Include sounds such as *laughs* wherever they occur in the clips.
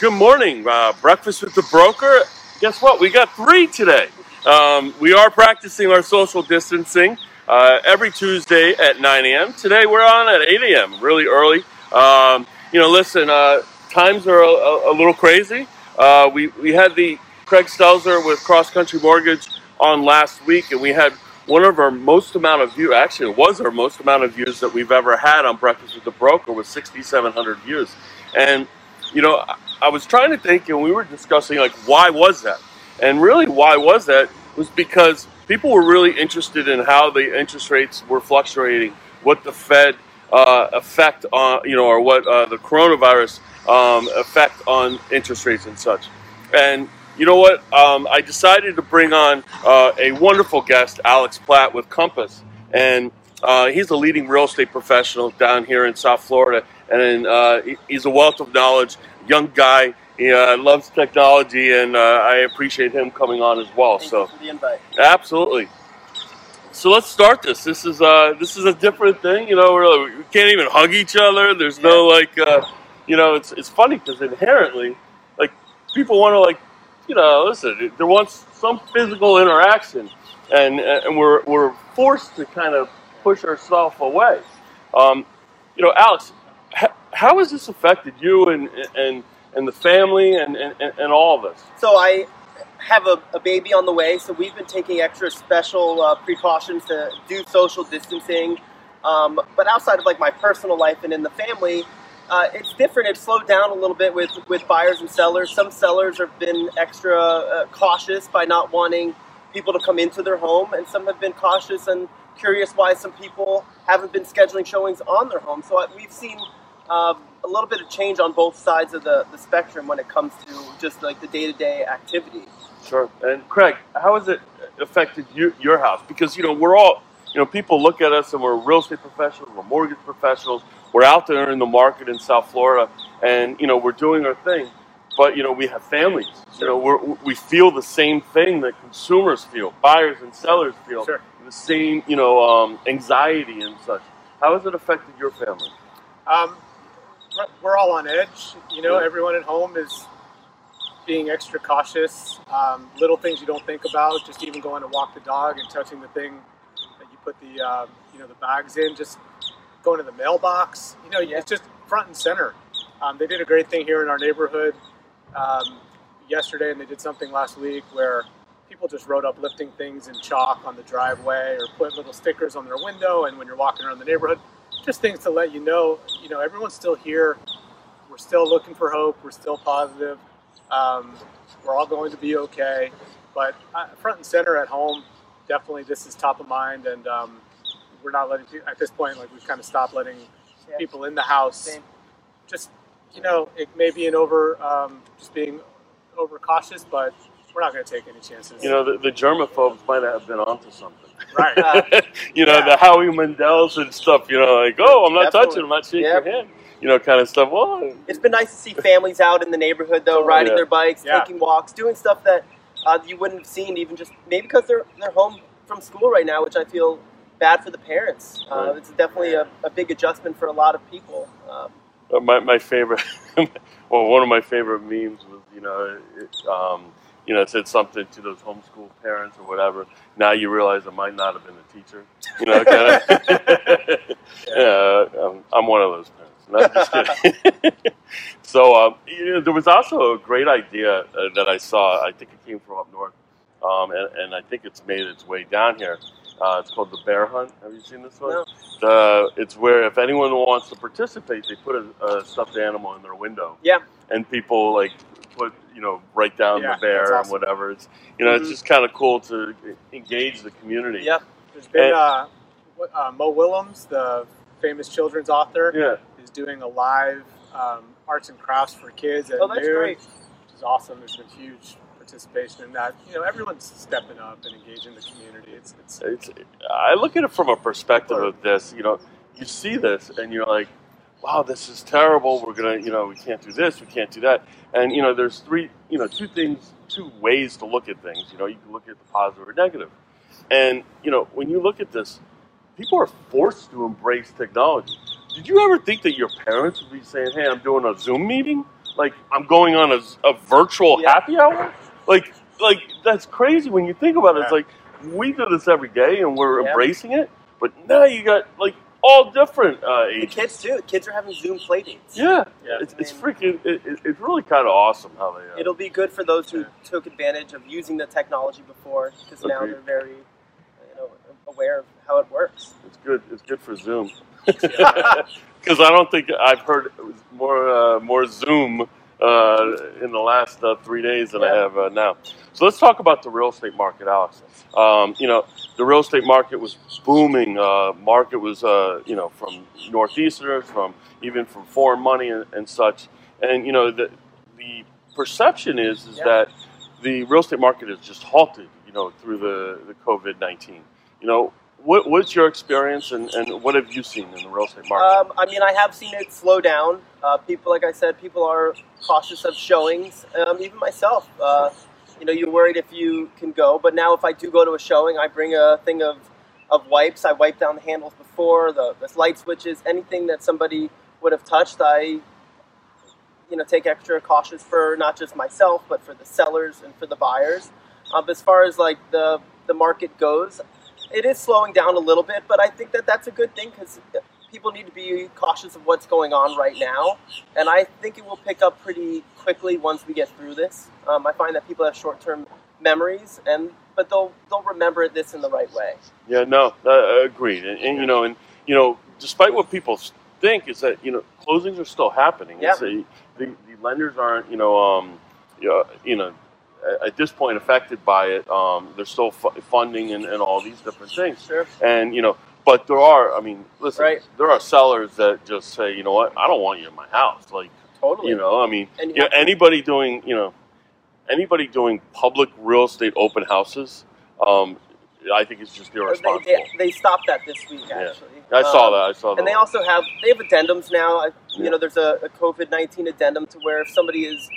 Good morning. Uh, breakfast with the broker. Guess what? We got three today. Um, we are practicing our social distancing uh, every Tuesday at 9 a.m. Today we're on at 8 a.m. Really early. Um, you know, listen. Uh, times are a, a little crazy. Uh, we we had the Craig Stelzer with Cross Country Mortgage on last week, and we had one of our most amount of views. Actually, it was our most amount of views that we've ever had on Breakfast with the Broker with 6,700 views. And you know, I was trying to think, and we were discussing like why was that, and really why was that was because people were really interested in how the interest rates were fluctuating, what the Fed uh, effect on you know, or what uh, the coronavirus um, effect on interest rates and such, and you know what? Um, I decided to bring on uh, a wonderful guest, Alex Platt with Compass, and uh, he's a leading real estate professional down here in South Florida, and uh, he's a wealth of knowledge. Young guy, he uh, loves technology, and uh, I appreciate him coming on as well. Thank so, you for the invite. absolutely. So let's start this. This is uh, this is a different thing. You know, we're, we can't even hug each other. There's no like, uh, you know, it's it's funny because inherently, like, people want to like you know, listen, there wants some physical interaction, and and we're we're forced to kind of push ourselves away. Um, you know, Alex, how has this affected you and and and the family and and, and all of us? So I have a, a baby on the way, so we've been taking extra special uh, precautions to do social distancing. Um, but outside of like my personal life and in the family, uh, it's different. It's slowed down a little bit with with buyers and sellers. Some sellers have been extra uh, cautious by not wanting people to come into their home, and some have been cautious and curious why some people haven't been scheduling showings on their home. So we've seen um, a little bit of change on both sides of the, the spectrum when it comes to just like the day to day activity. Sure. And Craig, how has it affected you, your house? Because you know we're all, you know, people look at us and we're real estate professionals, we're mortgage professionals, we're out there in the market in South Florida, and you know we're doing our thing. But you know we have families. You know we're, we feel the same thing that consumers feel, buyers and sellers feel Sure. the same. You know um, anxiety and such. How has it affected your family? Um, we're- all on edge. You know, everyone at home is being extra cautious. Um, little things you don't think about, just even going to walk the dog and touching the thing that you put the um, you know the bags in, just going to the mailbox. You know, Yeah. it's just front and center. Um, they did a great thing here in our neighborhood um, yesterday, and they did something last week where people just wrote uplifting things in chalk on the driveway or put little stickers on their window. And when you're walking around the neighborhood, just things to let you know, you know, everyone's still here. We're still looking for hope. We're still positive. Um, we're all going to be okay. But uh, front and center at home, definitely this is top of mind, and um, we're not letting pe- at this point like we've kind of stopped letting Yeah. people in the house. Same. Just you know, it may be an over, um, just being over cautious, but we're not going to take any chances. You know the, the germaphobes might have been onto something. Right? Uh, *laughs* you know Yeah. the Howie Mandels and stuff. You know, like oh, I'm not Definitely. touching, I'm not shaking Yep. your hand. You know, kind of stuff. Well, It's been nice to see families out in the neighborhood, though, riding Yeah. their bikes, Yeah. taking walks, doing stuff that uh, you wouldn't have seen even just maybe because they're they're home from school right now, which I feel bad for the parents. Uh, Right. it's definitely a, a big adjustment for a lot of people. Um, my, my favorite, *laughs* well, one of my favorite memes was, you know, it, um, you know, it said something to those homeschool parents or whatever. Now you realize I might not have been a teacher. You know, kind of. *laughs* *laughs* yeah, um, I'm one of those parents. No, I'm just kidding. *laughs* so, um, you know, there was also a great idea uh, that I saw. I think it came from up north, um, and, and I think it's made its way down here. Uh, it's called the Bear Hunt. Have you seen this one? No. The, it's where if anyone wants to participate, they put a, a stuffed animal in their window. Yeah. And people like put you know write down Yeah, the bear that's and whatever. It's you know Mhm. it's just kind of cool to engage the community. Yep. There's been And- uh, uh, Mo Willems, the famous children's author, Yeah. is doing a live um, arts and crafts for kids at Oh, that's noon, great. which is awesome. There's been huge participation in that. You know, everyone's stepping up and engaging the community. It's, it's It's, I look at it from a perspective of this. You know, you see this and you're like, wow, this is terrible. We're gonna, you know, we can't do this, we can't do that. And you know, there's three, you know, two things, two ways to look at things. You know, you can look at the positive or negative. And you know, when you look at this, people are forced to embrace technology. Did you ever think that your parents would be saying, "Hey, I'm doing a Zoom meeting"? like I'm going on a, a virtual Yeah. happy hour. Like like that's crazy when you think about it. It's like we do this every day and we're Yeah. embracing it, but now you got like all different uh, The ages. kids too. Kids are having Zoom play dates. Yeah, Yeah. it's, it's freaking. It, it, it's really kind of awesome how they. Uh, It'll be good for those who took advantage of using the technology before, because now Agreed. they're very, you know, aware of how it works. It's good. It's good for Zoom. *laughs* *laughs* Because I don't think I've heard more uh, more Zoom uh, in the last uh, three days than I have uh, now. So let's talk about the real estate market, Alex. Um, you know, the real estate market was booming. Uh, market was, uh, you know, from northeasterners, from even from foreign money and, and such. And you know, the the perception is is Yeah. that the real estate market is just halted. You know, through the the COVID nineteen. You know, what, what's your experience and, and what have you seen in the real estate market? Um, I mean, I have seen it slow down. Uh, people, like I said, people are cautious of showings. Um, even myself, uh, you know, you're worried if you can go. But now, if I do go to a showing, I bring a thing of, of wipes. I wipe down the handles before the, the light switches, anything that somebody would have touched. I, you know, take extra cautious for not just myself, but for the sellers and for the buyers. Um, as far as like the the market goes, it is slowing down a little bit, but I think that that's a good thing because people need to be cautious of what's going on right now, and I think it will pick up pretty quickly once we get through this. Um, I find that people have short-term memories, and but they'll they'll remember this in the right way. Yeah, no, uh, agreed. And, and you know, and you know, despite what people think, is that you know closings are still happening. Yeah. A, the, the lenders aren't you know um, you know, you know at- this point affected by it. Um, they're still fu- funding and, and all these different things. Sure. And you know, but there are. I mean, listen, Right. there are sellers that just say, you know what, I don't want you in my house. Like, Totally. you know, I mean, you know, anybody doing, you know, anybody doing public real estate open houses, um, I think it's just They, irresponsible. they, they stopped that this week, Yeah. actually. I saw Um, that. I saw that. And they also have they have addendums now. I- You Yeah. know, there's a, a COVID nineteen addendum to where if somebody is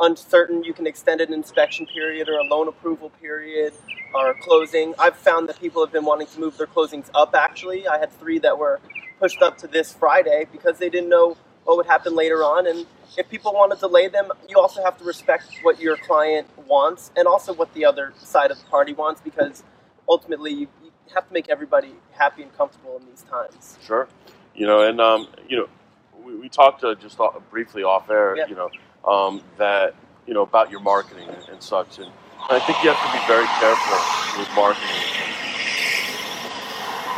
uncertain, you can extend an inspection period or a loan approval period or closing. I've found that people have been wanting to move their closings up. Actually, I had three that were pushed up to this Friday because they didn't know what would happen later on. And if people want to delay them, you also have to respect what your client wants and also what the other side of the party wants because ultimately you, have to make everybody happy and comfortable in these times. Sure. You know, and um, you know, we, we talked uh, just off, briefly off air. You know, um, that you know about your marketing and, and such, and I think you have to be very careful with marketing.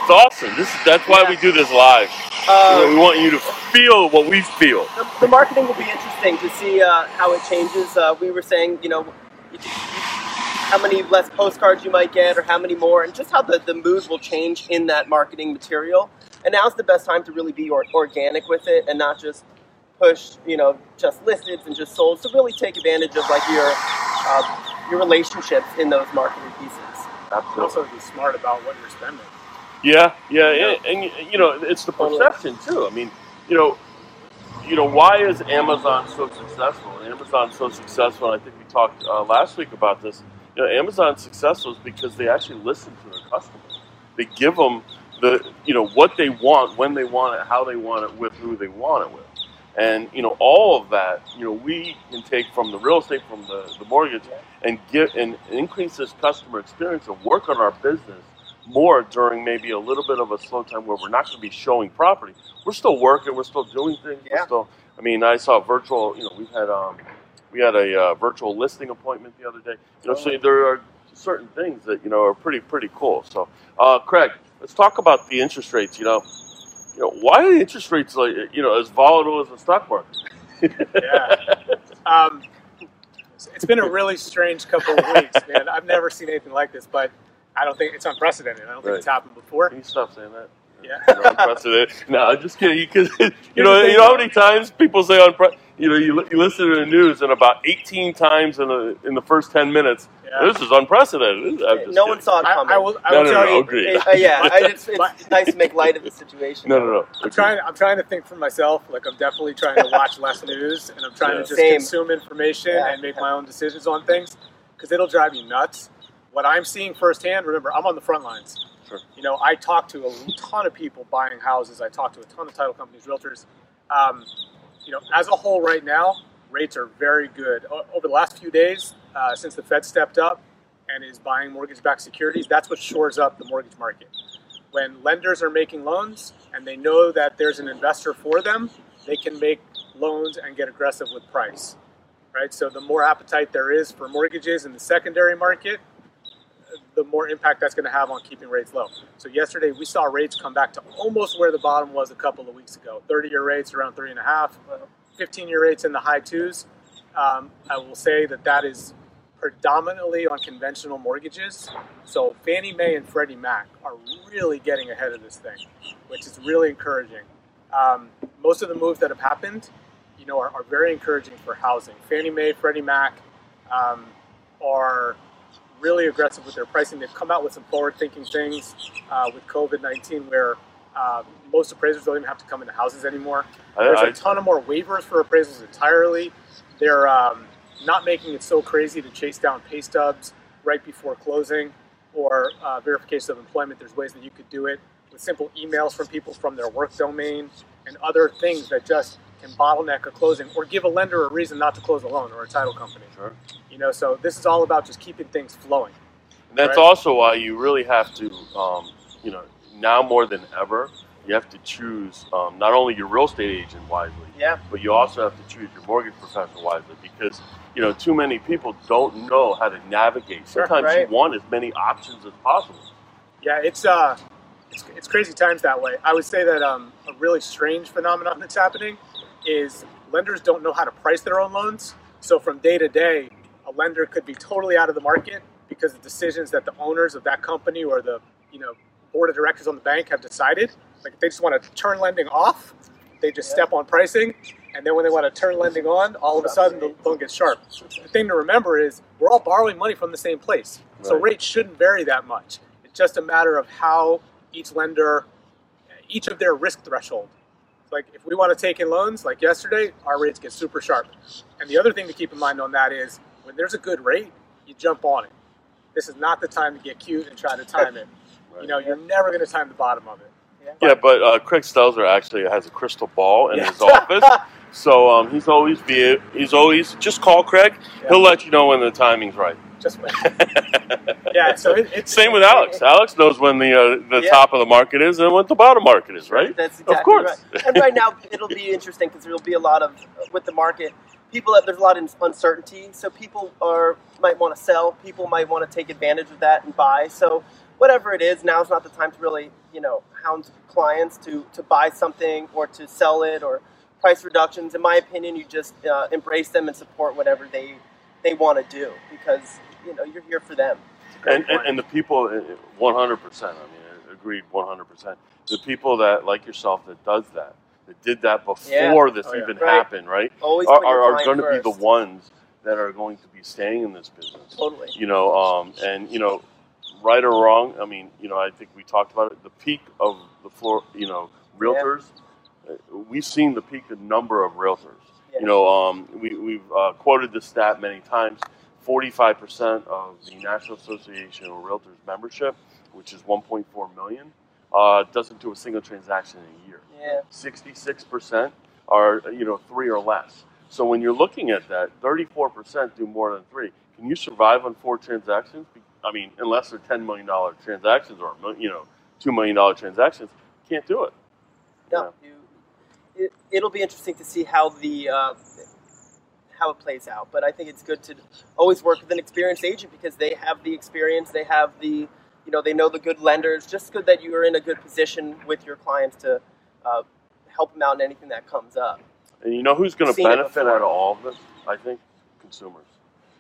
It's awesome. This that's why Yeah. we do this live. Uh, we want you to feel what we feel. the, the marketing will be interesting to see uh, how it changes. Uh, we were saying, you know, how many less postcards you might get or how many more, and just how the, the mood will change in that marketing material. And now's the best time to really be or, organic with it and not just push, you know, just listed and just sold. So really take advantage of like your uh, your relationships in those marketing pieces. Absolutely. also be smart about what you're spending. Yeah, yeah, Yeah. and, and you know, it's the perception too. I mean, you know, you know, why is Amazon so successful? And Amazon's so successful. I think we talked uh, last week about this. You know, Amazon's successful is because they actually listen to their customers. They give them the, you know, what they want, when they want it, how they want it, with who they want it with. And you know, all of that, you know, we can take from the real estate, from the, the mortgage, and get and increase this customer experience and work on our business more during maybe a little bit of a slow time where we're not going to be showing property. We're still working. We're still doing things. We're Yeah. still. I mean, I saw virtual. You know, we've had um, we had a uh, virtual listing appointment the other day. You know, so there are certain things that you know are pretty pretty cool. So, uh, Craig, let's talk about the interest rates. You know, you know why are the interest rates like you know as volatile as the stock market? Yeah. Um, it's been a really strange couple of weeks, man. I've never seen anything like this, but I don't think it's unprecedented. I don't think Right. it's happened before. Can you stop saying that? Yeah. Unprecedented. no, I'm just kidding. Because you Here's *laughs* know, you know how many times people say unpre- You know, you, you listen to the news, and about 18 times in the in the first 10 minutes, Yeah. this is unprecedented. I'm just no one saw it coming. I will. I No, will no, tell no, you. agreed. Uh, *laughs* yeah, I, it's, it's nice to make light of the situation. No, no, no. I'm trying. I'm trying to think for myself. Like I'm definitely trying to *laughs* watch less news, and I'm trying Yeah. to just Same. consume information Yeah. and make my own decisions on things, because it'll drive you nuts. What I'm seeing firsthand. Remember, I'm on the front lines. Sure. You know, I talk to a ton of people buying houses. I talk to a ton of title companies, realtors. Um, you know, as a whole, right now, rates are very good. O- Over the last few days, uh, since the Fed stepped up and is buying mortgage-backed securities, that's what shores up the mortgage market. When lenders are making loans and they know that there's an investor for them, they can make loans and get aggressive with price, right? So the more appetite there is for mortgages in the secondary market, the more impact that's going to have on keeping rates low. So yesterday we saw rates come back to almost where the bottom was a couple of weeks ago. 30-year rates around three and a half, 15-year rates in the high twos. Um, I will say that that is predominantly on conventional mortgages. So Fannie Mae and Freddie Mac are really getting ahead of this thing, which is really encouraging. Um, most of the moves that have happened, you know, are, are very encouraging for housing. Fannie Mae, Freddie Mac um, are really aggressive with their pricing. They've come out with some forward-thinking things uh, with COVID-19, where um, most appraisers don't even have to come into houses anymore. There's a ton of more waivers for appraisals entirely. They're um, not making it so crazy to chase down pay stubs right before closing or uh, verification of employment. There's ways that you could do it with simple emails from people from their work domain and other things that just can bottleneck a closing or give a lender a reason not to close a loan or a title company. Sure. You know, so this is all about just keeping things flowing. And that's Right. also why you really have to, um, you know, now more than ever, you have to choose um, not only your real estate agent wisely, Yeah. but you also have to choose your mortgage professional wisely because you know too many people don't know how to navigate. Sometimes right. you want as many options as possible. Yeah, it's uh, it's, it's crazy times that way. I would say that um, a really strange phenomenon that's happening is lenders don't know how to price their own loans. So from day to day, a lender could be totally out of the market because of decisions that the owners of that company or the you know board of directors on the bank have decided. Like if they just want to turn lending off, they just Yeah. step on pricing, and then when they want to turn lending on, all of a sudden the loan gets sharp. The thing to remember is we're all borrowing money from the same place, so Right. rates shouldn't vary that much. It's just a matter of how each lender, each of their risk threshold. Like if we want to take in loans, like yesterday, our rates get super sharp. And the other thing to keep in mind on that is when there's a good rate, you jump on it. This is not the time to get cute and try to time it. You know, you're never going to time the bottom of it. Yeah, but uh, Craig Stelzer actually has a crystal ball in Yeah. his office, so um, he's always be he's always just call Craig. Yeah. He'll let you know when the timing's right. Just went. *laughs* yeah. So it, it's Same with Alex. Alex knows when the uh, the Yeah. top of the market is and what the bottom market is, right? That's exactly Of course. right. And right now, *laughs* it'll be interesting because there'll be a lot of with the market. People, that there's a lot of uncertainty, so people are might want to sell. People might want to take advantage of that and buy. So whatever it is, now's not the time to really, you know, hound clients to to buy something or to sell it or price reductions. In my opinion, you just uh, embrace them and support whatever they they want to do because you know you're here for them. and, and, and the people, uh, one hundred percent. I mean, agreed, one hundred percent. The people that like yourself that does that, that did that before this Oh, yeah. even Right. happened, right? Always Are, are, are client going to be the ones that are going to be staying in this business. Totally. You know, um, and you know, right or wrong. I mean, you know, I think we talked about it. The peak of the floor, you know, realtors. uh, We've seen the peak of number of realtors. Yeah. You know, um, we, we've uh, quoted this stat many times. 45% of the National Association of Realtors membership, which is 1.4 million, uh, doesn't do a single transaction in a year. Yeah. 66% are, you know, three or less. So when you're looking at that, 34% do more than three. Can you survive on four transactions? I mean, unless they're $10 million transactions or, you know, $2 million transactions, can't do it. No, you, it, it'll be interesting to see how the uh, how it plays out. But I think it's good to always work with an experienced agent because they have the experience, they have the you know they know the good lenders. Just good that you are in a good position with your clients to uh, help them out in anything that comes up. And you know who's going to benefit out of all of this? I think consumers.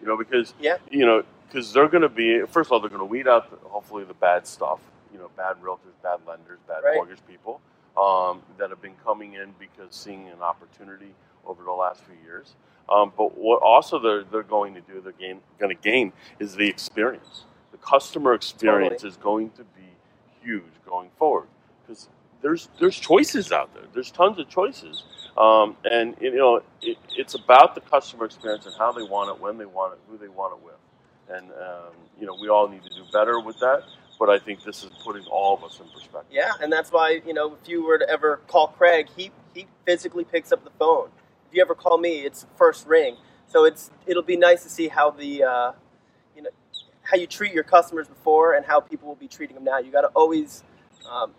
You know, because Yeah. you know, because they're going to be first of all, they're going to weed out the, hopefully the bad stuff. You know, bad realtors, bad lenders, bad Right. mortgage people um, that have been coming in because seeing an opportunity over the last few years. Um, but what also they're they're going to do, they're gain, going to gain is the experience. The customer experience is going to be huge going forward because there's there's choices out there. There's tons of choices, um, and you know it, it's about the customer experience and how they want it, when they want it, who they want it with, and um, you know we all need to do better with that. But I think this is putting all of us in perspective. Yeah, and that's why you know if you were to ever call Craig, he he physically picks up the phone if you ever call me, it's first ring. So it's it'll be nice to see how the uh, you know how you treat your customers before and how people will be treating them now. You got to always um,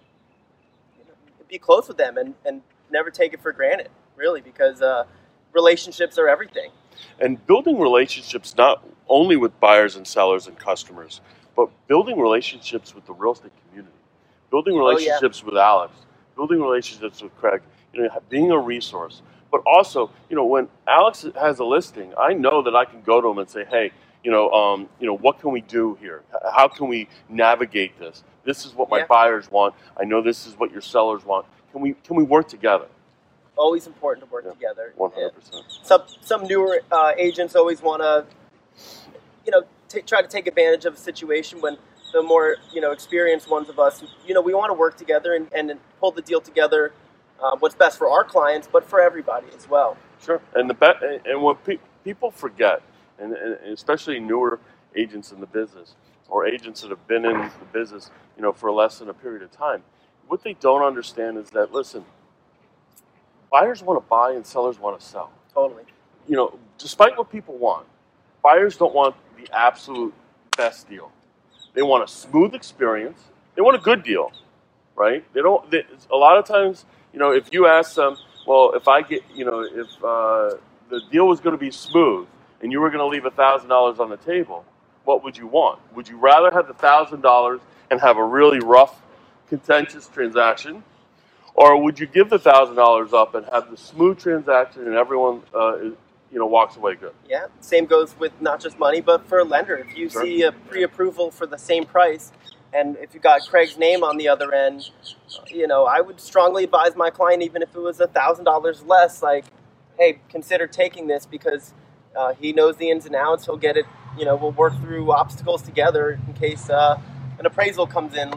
you know, be close with them and, and never take it for granted, really, because uh, relationships are everything. And building relationships not only with buyers and sellers and customers, but building relationships with the real estate community, building Oh, yeah. relationships with Alex, building relationships with Craig, you know, being a resource. But also, you know, when Alex has a listing, I know that I can go to him and say, hey, you know, um, you know, what can we do here? How can we navigate this? This is what my Yeah. buyers want. I know this is what your sellers want. Can we can we work together? Always important to work Yeah. together. One hundred percent. some some newer uh, agents always want to, you know, ta try to take advantage of a situation when the more you know experienced ones of us, you know, we want to work together and, and pull the deal together. Uh, what's best for our clients, but for everybody as well. Sure. And the be- and- what pe- people forget, and, and especially newer agents in the business or agents that have been in the business, you know, for less than a period of time, what they don't understand is that listen, buyers want to buy and sellers want to sell. Totally. You know, despite what people want, buyers don't want the absolute best deal. They want a smooth experience. They want a good deal, right? They don't. They, a lot of times, you know, if you ask them, well, if I get, you know, if uh, the deal was going to be smooth and you were going to leave a thousand dollars on the table, what would you want? Would you rather have the thousand dollars and have a really rough, contentious transaction, or would you give the thousand dollars up and have the smooth transaction and everyone, uh, is- you know, walks away good? Yeah. Same goes with not just money, but for a lender. If you Sure. see a pre-approval for the same price, and if you got Craig's name on the other end, you know, I would strongly advise my client, even if it was a thousand dollars less, like, hey, consider taking this because uh, he knows the ins and outs. He'll get it. You know, we'll work through obstacles together in case uh, an appraisal comes in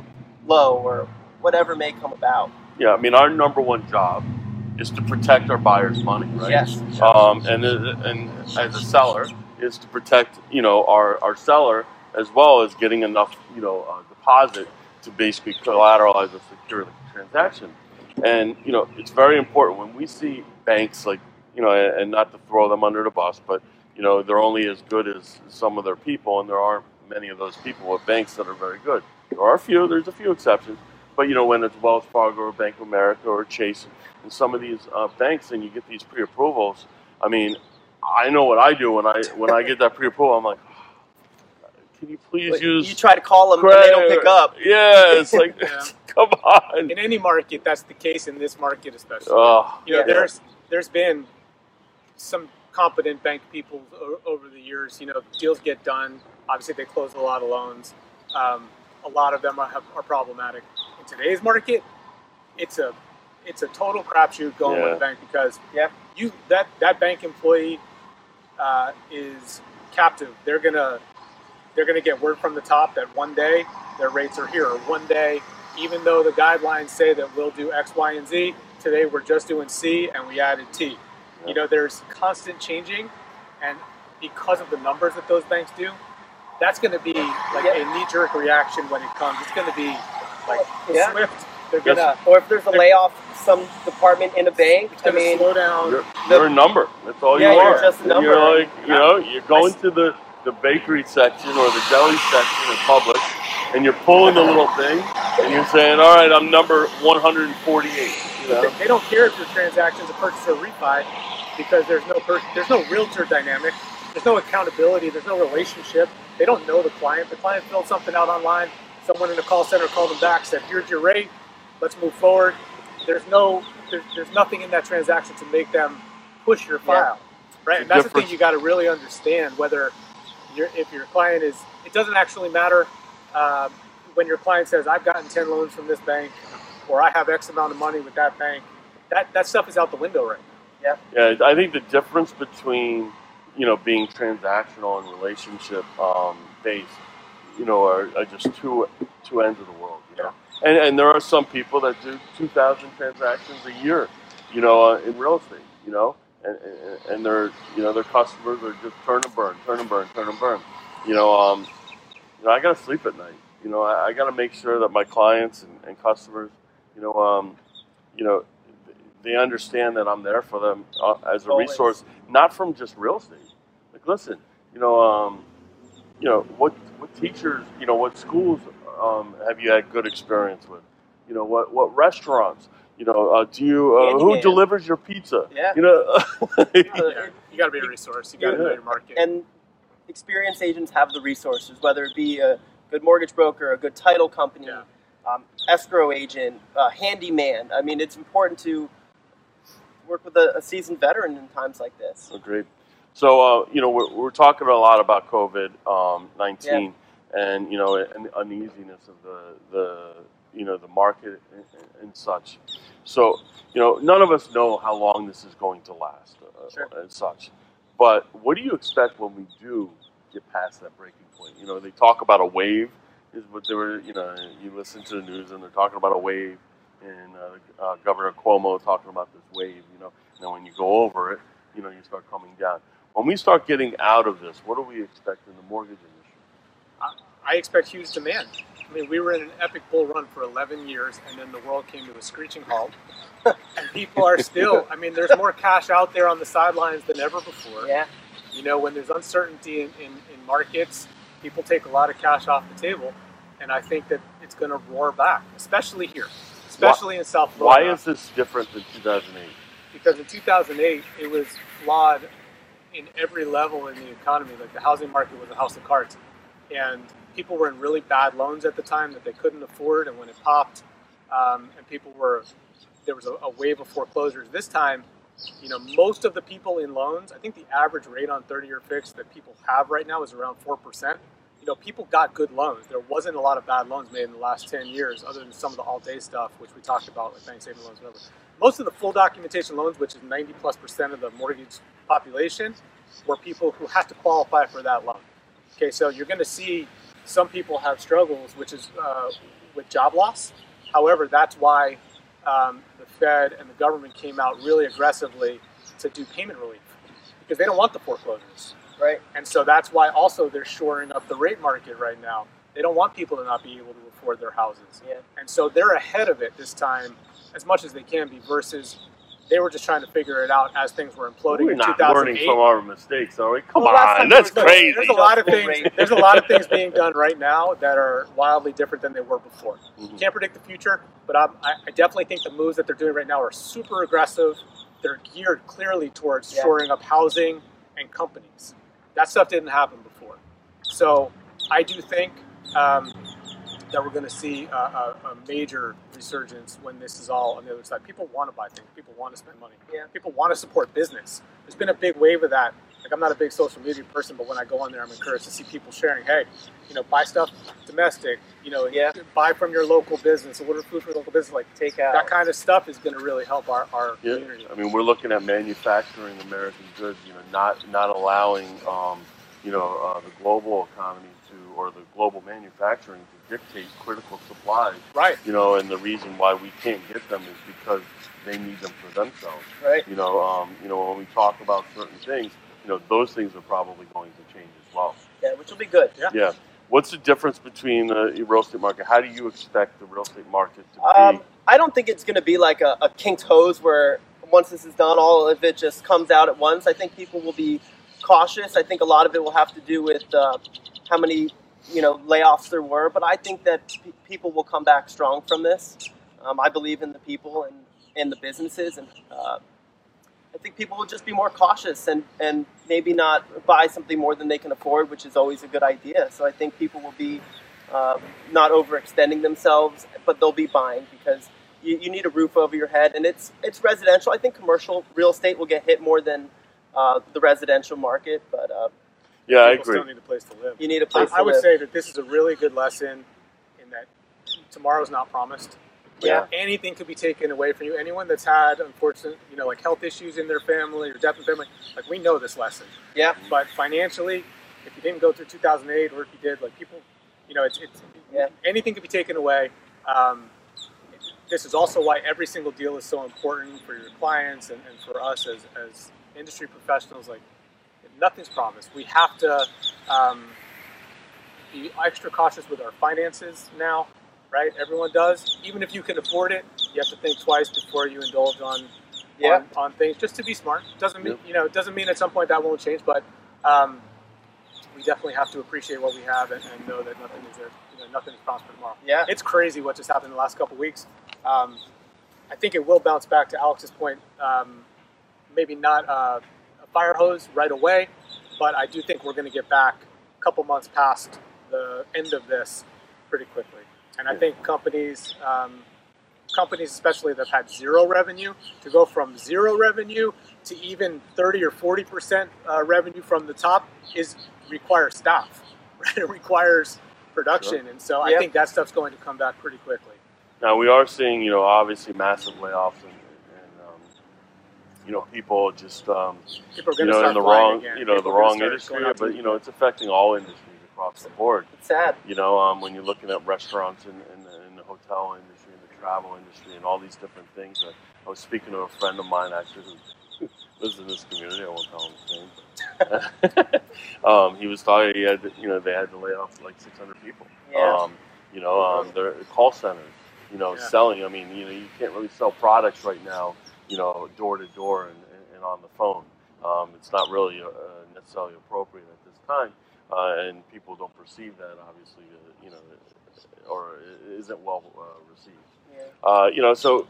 low or whatever may come about. Yeah, I mean, our number one job is to protect our buyers' money, right? Yes. Um, and and as a seller, is to protect you know our, our seller as well as getting enough you know uh, deposit to basically collateralize or secure the transaction. And you know it's very important when we see banks like you know and, not to throw them under the bus, but you know they're only as good as some of their people, and there aren't many of those people with banks that are very good. There are a few. There's a few exceptions. But you know, when it's Wells Fargo or Bank of America or Chase and some of these uh, banks, and you get these pre-approvals. I mean, I know what I do when I when I get that pre-approval. I'm like, can you please But use you try to call them and they don't pick up. Yeah, it's *laughs* like, Yeah. *laughs* come on. In any market, that's the case. In this market, especially. Oh, you know, Yeah. there's there's been some competent bank people over the years. You know, deals get done. Obviously, they close a lot of loans. Um, a lot of them are, have, are problematic. In today's market, it's a it's a total crapshoot going Yeah. with a bank because Yeah. you that that bank employee uh, is captive. They're gonna they're gonna get word from the top that one day their rates are here. Or one day, even though the guidelines say that we'll do X, Y, and Z, today we're just doing C and we added T. You know, there's constant changing, and because of the numbers that those banks do, that's going to be like Yeah. a knee-jerk reaction when it comes. It's going to be like Yeah. swift. They're gonna Or if there's a layoff some department in a bank, it's I gonna mean, slow down. you're, the- you're a number. That's all Yeah, you you're just a And number. You're like, you know, you're going to the, the bakery section or the deli section in Publix, and you're pulling the little thing, and you're saying, all right, I'm number 148. You know? They, they don't care if your transaction's a purchase or refi because there's no per, there's no realtor dynamic. There's no accountability. There's no relationship. They don't know the client. The client filled something out online. Someone in the call center called them back, said, "Here's your rate. Let's move forward." There's no there's, there's nothing in that transaction to make them push your file, right? And that's the thing you got to really understand whether your if your client is. It doesn't actually matter um, when your client says, "I've gotten ten loans from this bank," or "I have X amount of money with that bank." That that stuff is out the window right now. Yeah, I think the difference between you know being transactional and relationship um, based, you know, are, are just two two ends of the world. You know, and and there are some people that do two thousand transactions a year, you know, uh, in real estate. You know, and, and their you know their customers are just turn and burn, turn and burn, turn and burn. You know, um, you know, I got to sleep at night. You know, I, I got to make sure that my clients and, and customers, you know, um, you know, they understand that I'm there for them uh, as a resource, not from just real estate. Like, listen, you know, um, you know, what what teachers, you know, what schools um, have you had good experience with? You know, what what restaurants? You know, uh, do you uh, who Handyman. delivers your pizza? Yeah. You know, Uh, *laughs* Yeah, you got to be a resource. You got to Yeah. know your market. and experienced agents have the resources, whether it be a good mortgage broker, a good title company, Yeah. um, escrow agent, uh, handyman. I mean, it's important to work with a, a seasoned veteran in times like this. Agreed. So, uh, you know, we're, we're talking a lot about COVID um, nineteen, and you know, and the uneasiness of the the you know the market and, and such. So, you know, none of us know how long this is going to last, uh, Sure. and such. But what do you expect when we do get past that breaking point? You know, they talk about a wave. Is what they were. You know, you listen to the news and they're talking about a wave, and uh, uh, Governor Cuomo talking about this wave. You know, and then when you go over it, you know, you start coming down. When we start getting out of this, what do we expect in the mortgage industry? I expect huge demand. I mean, we were in an epic bull run for 11 years, and then the world came to a screeching halt. *laughs* and people are still, I mean, there's more cash out there on the sidelines than ever before. Yeah, You know, when there's uncertainty in, in, in markets, people take a lot of cash off the table, and I think that it's going to roar back, especially here, especially in South Florida. Why is this different than 2008? because in 2008 it was flawed in every level in the economy. Like the housing market was a house of cards, and people were in really bad loans at the time that they couldn't afford. And when it popped, um, and people were there was a, a wave of foreclosures. This time, you know, most of the people in loans, I think the average rate on 30-year fixed that people have right now is around four percent. You know, people got good loans. There wasn't a lot of bad loans made in the last 10 years, other than some of the Alt-A stuff, which we talked about, like bank saving loans, whatever most of the full documentation loans, which is 90 plus percent of the mortgage population, were people who had to qualify for that loan. Okay, so you're going to see some people have struggles, which is uh, with job loss. However, that's why um, the Fed and the government came out really aggressively to do payment relief because they don't want the foreclosures. right. And so that's why also they're shoring up the rate market right now. They don't want people to not be able to afford their houses. Yeah. And so they're ahead of it this time as much as they can be versus they were just trying to figure it out as things were imploding We're in not learning from our mistakes, are we? Come Well, on, time that's there crazy. There's a lot of things. There's a lot of things being done right now that are wildly different than they were before. Mhm. Can't predict the future, but I'm, I, I definitely think the moves that they're doing right now are super aggressive. They're geared clearly towards Yeah. shoring up housing and companies. That stuff didn't happen before. So I do think um, that we're going to see a, a, a major resurgence when this is all on the other side. People want to buy things. People want to spend money. Yeah. People want to support business. There's been a big wave of that. Like I'm not a big social media person, but when I go on there, I'm encouraged to see people sharing. Hey, you know, buy stuff domestic. You know, Yeah. buy from your local business. Order food from your local business. Like Take out. that kind of stuff is going to really help our, our Yeah, community. I mean, we're looking at manufacturing American goods. You know, not not allowing, um, you know, uh, the global economy to or the global manufacturing to dictate critical supplies. Right. You know, and the reason why we can't get them is because they need them for themselves. right. You know, um, you know, when we talk about certain things, you know, those things are probably going to change as well. Yeah, which will be good. Yeah. Yeah. What's the difference between the real estate market? How do you expect the real estate market to be? Um, I don't think it's going to be like a, a kinked hose where once this is done, all of it just comes out at once. I think people will be cautious. I think a lot of it will have to do with uh, how many you know layoffs there were, but I think that pe- people will come back strong from this. Um, I believe in the people and in the businesses, and uh, I think people will just be more cautious and and maybe not buy something more than they can afford, which is always a good idea. So I think people will be um, not overextending themselves, but they'll be buying because you, you need a roof over your head, and it's it's residential. I think commercial real estate will get hit more than uh, the residential market, but uh, yeah, I agree. still need a place to live. you need a I, place I to would live. say that this is a really good lesson in that tomorrow's not promised. Yeah. Anything could be taken away from you. Anyone that's had, unfortunate, you know, like health issues in their family or death in family, like we know this lesson. Yeah. But financially, if you didn't go through 2008, or if you did, like people, you know, it's, it's Yeah. anything could be taken away. Um, this is also why every single deal is so important for your clients and, and for us as, as industry professionals. Like nothing's promised. We have to um, be extra cautious with our finances now, right? Everyone does. Even if you can afford it, you have to think twice before you indulge on Yeah. on, on things just to be smart. Doesn't mean you know it doesn't mean at some point that won't change, but um, we definitely have to appreciate what we have and, and know that nothing is there. You know, nothing is promised for tomorrow. Yeah. It's crazy what just happened in the last couple weeks. Um, I think it will bounce back to Alex's point. Um, maybe not uh, fire hose right away, but I do think we're going to get back a couple months past the end of this pretty quickly. And I think companies, um, companies especially that have had zero revenue, to go from zero revenue to even 30 or 40 percent uh, revenue from the top is requires staff, right? *laughs* It requires production, and so I think that stuff's going to come back pretty quickly. Now we are seeing, you know, obviously massive layoffs and, and um, you know, people just, um, People you know, in the wrong, again. you know, People the wrong industry, going out to but you know, it's affecting all industries across the board. It's sad. You know, um, when you're looking at restaurants and in, the, in the hotel industry, and the travel industry, and all these different things. I, I was speaking to a friend of mine actually who *laughs* lives in this community. I won't tell him his name. But, *laughs* um, he was talking. He had, you know, they had to lay off like 600 people. Yeah. Um, you know, um, they're call centers. You know, Yeah. selling. I mean, you know, you can't really sell products right now. You know, door to door and, and, on the phone. Um, it's not really uh, necessarily appropriate at this time, uh, and people don't perceive that obviously. Uh, you know, or it isn't well uh, received. Yeah. Uh, you know, so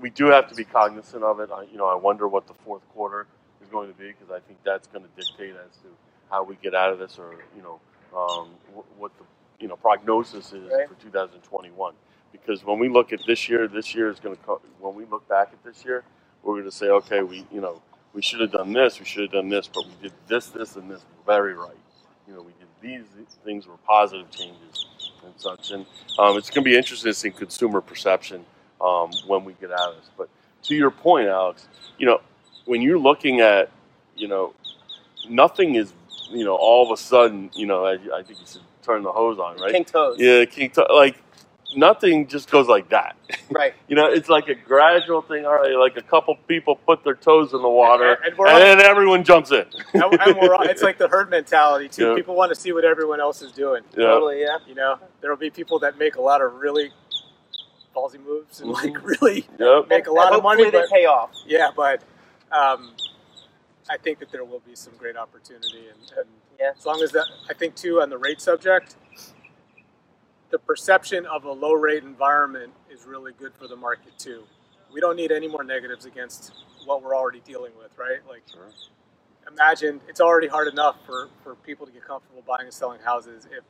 we do have to be cognizant of it. I, you know, I wonder what the fourth quarter is going to be because I think that's going to dictate as to how we get out of this, or you know, um, wh- what the you know prognosis is Right. for 2021. Because when we look at this year, this year is going to. Co- when we look back at this year, we're going to say, okay, we you know we should have done this, we should have done this, but we did this, this, and this very right. You know, we did these, things were positive changes and such, and um, it's going to be interesting to see consumer perception um, when we get out of this. But to your point, Alex, you know, when you're looking at, you know, nothing is, you know, all of a sudden, you know, I, I think you should turn the hose on, right? King toes. Yeah, king. T- like nothing just goes like that. Right. *laughs* You know, it's like a gradual thing. All right, like a couple people put their toes in the water, And- and and, all- then everyone jumps in. and, and we're all, it's like the herd mentality too. Yeah. People want to see what everyone else is doing. Yeah. Totally. Yeah. You know, there will be people that make a lot of really ballsy moves and like Mhm. really *laughs* Yep. make a lot of money. hopefully But they pay off. yeah, but um, I think that there will be some great opportunity, and, and Yeah. as long as that, I think too on the rate subject, the perception of a low rate environment is really good for the market too. We don't need any more negatives against what we're already dealing with, right? Like Sure. imagine it's already hard enough for, for people to get comfortable buying and selling houses. If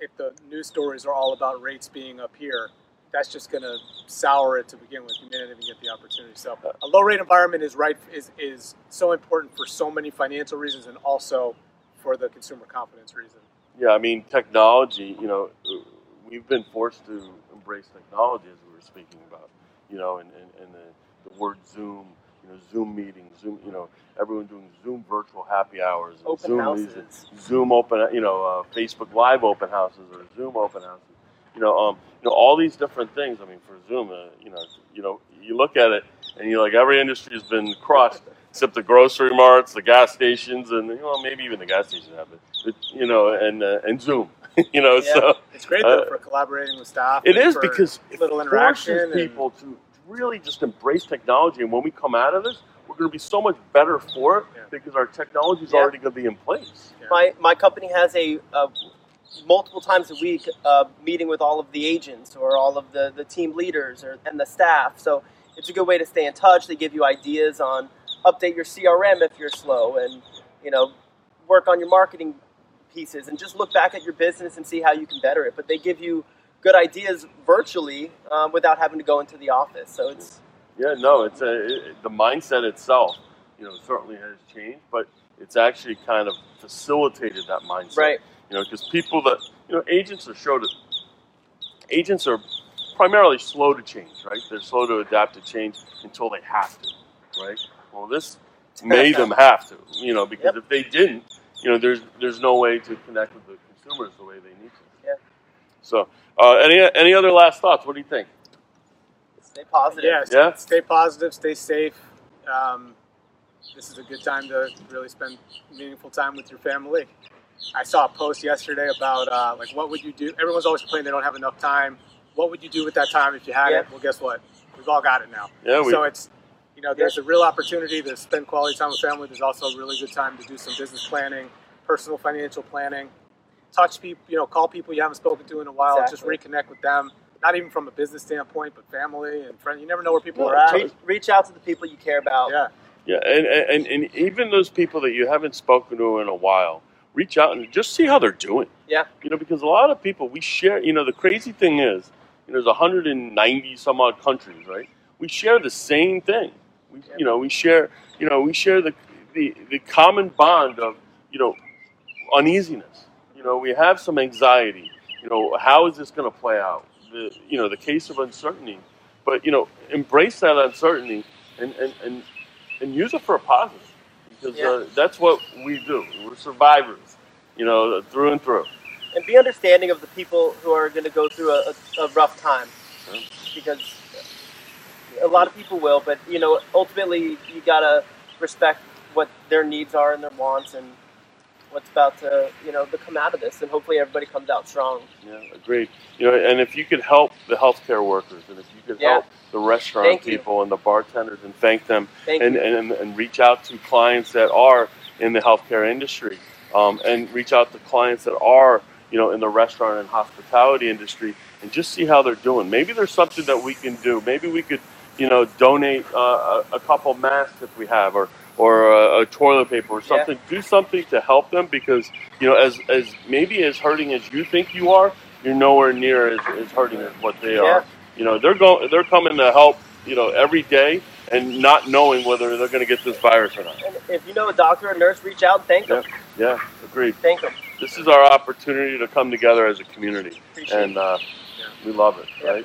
if the news stories are all about rates being up here, that's just going to sour it to begin with. You may not even get the opportunity. So uh, a low rate environment is right is is so important for so many financial reasons and also for the consumer confidence reason. Yeah, I mean, technology, you know, we've been forced to embrace technology as we were speaking about, you know, and, and, and the, the word Zoom, you know, Zoom meetings, Zoom, you know, everyone doing Zoom virtual happy hours, and Open Zoom houses. meetings, Zoom open, you know, uh, Facebook Live open houses or Zoom open houses, you know, um, you know, all these different things. I mean, for Zoom, uh, you know, you know, you look at it and you're like, every industry has been crushed except the grocery marts, the gas stations, and you know, maybe even the gas stations have it, but, you know, and uh, and Zoom, *laughs* you know, Yeah. so It's great though Uh, for collaborating with staff. It is and is because it little interaction forces and- people to really just embrace technology, and when we come out of this, we're going to be so much better for it Yeah. because our technology is Yeah. already going to be in place. Yeah. My my company has a, uh multiple times a week uh, meeting with all of the agents or all of the, the team leaders or and the staff. So it's a good way to stay in touch. They give you ideas on update your CRM if you're slow, and you know work on your marketing pieces, and just look back at your business and see how you can better it. But they give you good ideas virtually um, without having to go into the office. So it's Yeah, no, it's a, it, the mindset itself, you know, certainly has changed, but it's actually kind of facilitated that mindset. right. You know, because people that you know, agents are slow to agents are primarily slow to change, right? They're slow to adapt to change until they have to, right? Well, this *laughs* made them have to, you know, because Yep. if they didn't, you know, there's there's no way to connect with the consumers the way they need to. Yeah. So, uh, any any other last thoughts? What do you think? Stay positive. Yeah, Yeah. Stay positive. Stay safe. Um, this is a good time to really spend meaningful time with your family. I saw a post yesterday about uh, like what would you do? Everyone's always complaining they don't have enough time. What would you do with that time if you had Yeah. it? Well, guess what? We've all got it now. Yeah, we, so it's you know, there's a real opportunity to spend quality time with family. There's also a really good time to do some business planning, personal financial planning. Touch people, you know, call people you haven't spoken to in a while, Exactly. just reconnect with them. Not even from a business standpoint, but family and friends. You never know where people No, are at. Reach, reach out to the people you care about. Yeah, Yeah, and, and, and even those people that you haven't spoken to in a while, reach out and just see how they're doing. Yeah. You know, because a lot of people, we share, you know, the crazy thing is, you know, there's 190 some odd countries, right? We share the same thing. We, you know, we share, you know, we share the, the, the common bond of, you know, uneasiness. You know, we have some anxiety. You know, how is this going to play out? The, you know, the case of uncertainty. But, you know, embrace that uncertainty and, and, and, and use it for a positive because Yeah. uh, that's what we do. We're survivors, you know, through and through. And be understanding of the people who are going to go through a, a, a rough time. Yeah. Because a lot of people will, but, you know, ultimately you got to respect what their needs are and their wants and what's about to, you know, to come out of this. And hopefully everybody comes out strong. Yeah, agreed. You know, and if you could help the healthcare workers, and if you could Yeah. help the restaurant Thank you. people and the bartenders, and thank them, Thank and, and and reach out to clients that are in the healthcare industry, um, and reach out to clients that are, you know, in the restaurant and hospitality industry, and just see how they're doing. Maybe there's something that we can do. Maybe we could, you know, donate uh, a, a couple masks if we have, or or a, a toilet paper or Yeah. something. Do something to help them because you know, as as maybe as hurting as you think you are, you're nowhere near as, as hurting as what they Yeah. are. You know, they're going, they're coming to help. You know, every day and not knowing whether they're going to get this virus or not. And if you know a doctor or nurse, reach out and thank them. Yeah, agreed. Thank them. This is our opportunity to come together as a community, Appreciate and uh, Yeah. we love it. Yeah. Right?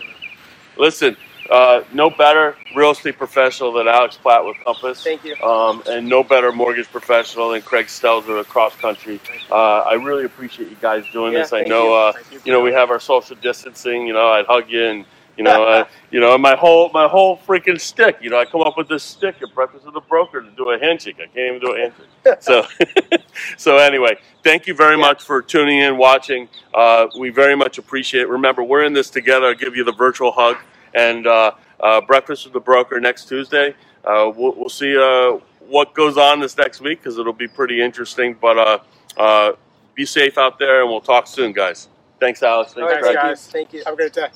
Listen, uh, no better real estate professional than Alex Platt with Compass. Thank you. Um, and no better mortgage professional than Craig Stelzer at Cross Country. Uh, I really appreciate you guys doing Yeah, this. I know, you. uh, you. you know, we have our social distancing. You know, I'd hug you, and you know, uh, *laughs* you know, my whole my whole freaking stick. You know, I come up with this stick at breakfast with the broker to do a handshake. I can't even do a handshake. *laughs* so, *laughs* so anyway, thank you very Yeah. much for tuning in, watching. Uh, we very much appreciate. it. Remember, we're in this together. I'll give you the virtual hug and uh, uh, breakfast with the broker next Tuesday. Uh, we'll, we'll see uh, what goes on this next week because it'll be pretty interesting. But uh, uh, be safe out there, and we'll talk soon, guys. Thanks, Alex. Thanks, right, guys. Thank you. Have a great day.